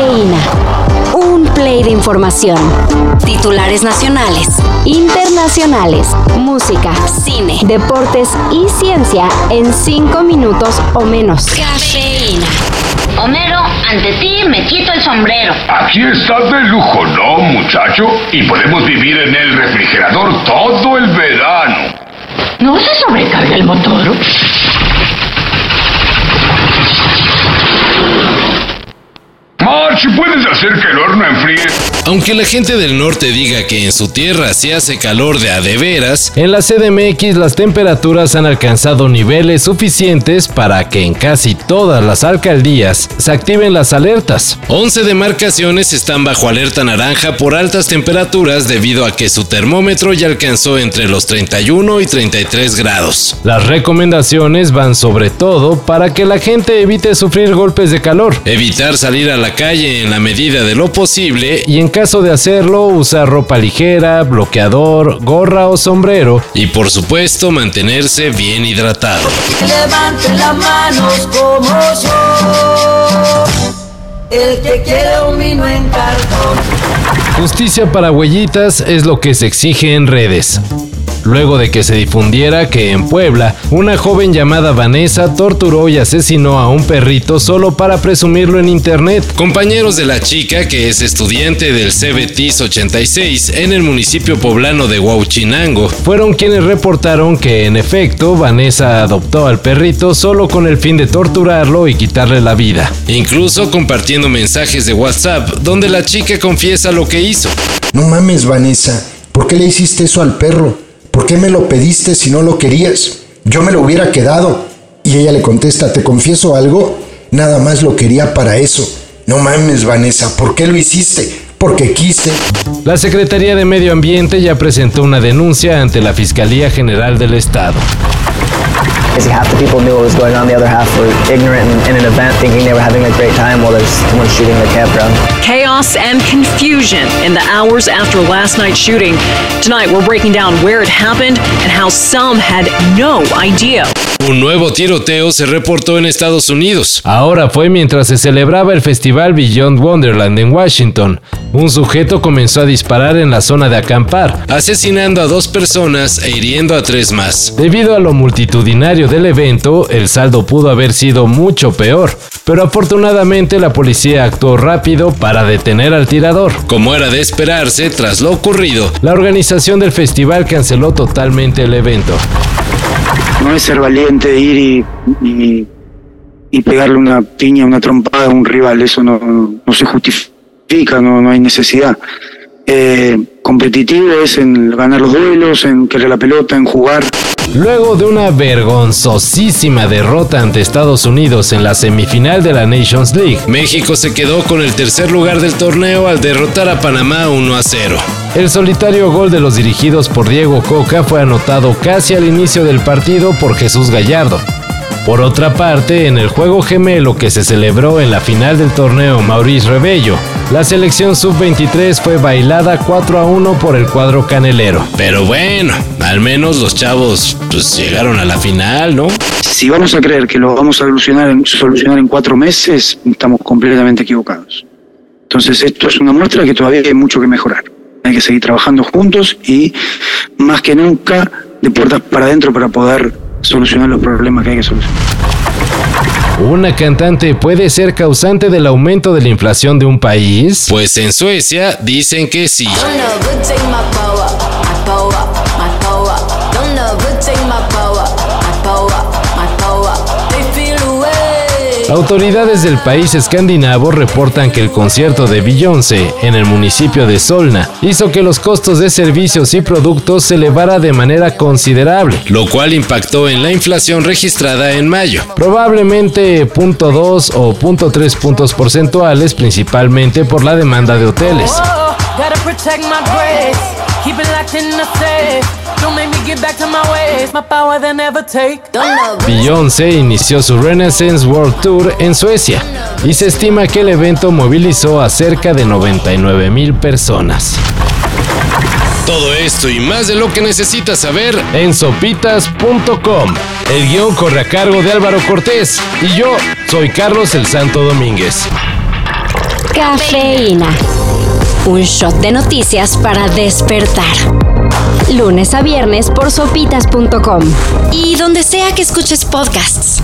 Cafeína. Un play de información. Titulares nacionales, internacionales, música, cine, deportes y ciencia en cinco minutos o menos. Cafeína. Homero, ante ti me quito el sombrero. Aquí estás de lujo, ¿no, muchacho? Y podemos vivir en el refrigerador todo el verano. ¿No se sobrecarga el motor? you put hacer que el horno? Aunque la gente del norte diga que en su tierra se hace calor de a de veras, en la CDMX las temperaturas han alcanzado niveles suficientes para que en casi todas las alcaldías se activen las alertas. 11 demarcaciones están bajo alerta naranja por altas temperaturas debido a que su termómetro ya alcanzó entre los 31 y 33 grados. Las recomendaciones van sobre todo para que la gente evite sufrir golpes de calor, evitar salir a la calle en la medida de lo posible y en caso de hacerlo usar ropa ligera, bloqueador, gorra o sombrero y por supuesto mantenerse bien hidratado. Levanten las manos como yo. El que quiere un vino en cartón. Justicia para huellitas es lo que se exige en redes luego de que se difundiera que en Puebla una joven llamada Vanessa torturó y asesinó a un perrito solo para presumirlo en internet. Compañeros de la chica, que es estudiante del CBTIS 86 en el municipio poblano de Huauchinango, fueron quienes reportaron que en efecto Vanessa adoptó al perrito solo con el fin de torturarlo y quitarle la vida, incluso compartiendo mensajes de WhatsApp donde la chica confiesa lo que hizo. No mames, Vanessa, ¿por qué le hiciste eso al perro? ¿Por qué me lo pediste si no lo querías? Yo me lo hubiera quedado. Y ella le contesta, ¿te confieso algo? Nada más lo quería para eso. No mames, Vanessa, ¿por qué lo hiciste? Porque quise. La Secretaría de Medio Ambiente ya presentó una denuncia ante la Fiscalía General del Estado. Half the people knew what was going on, the other half were ignorant in, in an event thinking they were having a great time while there's someone shooting the campground. Chaos and confusion in the hours after last night's shooting. Tonight, we're breaking down where it happened and how some had no idea. Un nuevo tiroteo se reportó en Estados Unidos. Ahora fue mientras se celebraba el festival Beyond Wonderland en Washington. Un sujeto comenzó a disparar en la zona de acampar, asesinando a dos personas e hiriendo a tres más. Debido a lo multitudinario del evento, el saldo pudo haber sido mucho peor, pero afortunadamente la policía actuó rápido para detener al tirador. Como era de esperarse, tras lo ocurrido, la organización del festival canceló totalmente el evento no es ser valiente ir y, y, y, pegarle una piña, una trompada a un rival, eso no, no se justifica, no, no hay necesidad. Eh, competitivo es en ganar los duelos, en querer la pelota, en jugar. Luego de una vergonzosísima derrota ante Estados Unidos en la semifinal de la Nations League, México se quedó con el tercer lugar del torneo al derrotar a Panamá 1 a 0. El solitario gol de los dirigidos por Diego Coca fue anotado casi al inicio del partido por Jesús Gallardo. Por otra parte, en el juego gemelo que se celebró en la final del torneo Maurice Rebello, la selección sub-23 fue bailada 4 a 1 por el cuadro canelero. Pero bueno, al menos los chavos pues, llegaron a la final, ¿no? Si vamos a creer que lo vamos a solucionar en, solucionar en cuatro meses, estamos completamente equivocados. Entonces esto es una muestra que todavía hay mucho que mejorar. Hay que seguir trabajando juntos y más que nunca de puertas para adentro para poder solucionar los problemas que hay que solucionar. ¿Una cantante puede ser causante del aumento de la inflación de un país? Pues en Suecia dicen que sí. Autoridades del país escandinavo reportan que el concierto de Beyoncé en el municipio de Solna hizo que los costos de servicios y productos se elevara de manera considerable, lo cual impactó en la inflación registrada en mayo. Probablemente 0.2 o 0.3 puntos porcentuales, principalmente por la demanda de hoteles. Beyoncé inició su Renaissance World Tour en Suecia y se estima que el evento movilizó a cerca de 99 mil personas. Todo esto y más de lo que necesitas saber en sopitas.com. El guion corre a cargo de Álvaro Cortés y yo soy Carlos el Santo Domínguez. Cafeína. Un shot de noticias para despertar. Lunes a viernes por sopitas.com. Y donde sea que escuches podcasts.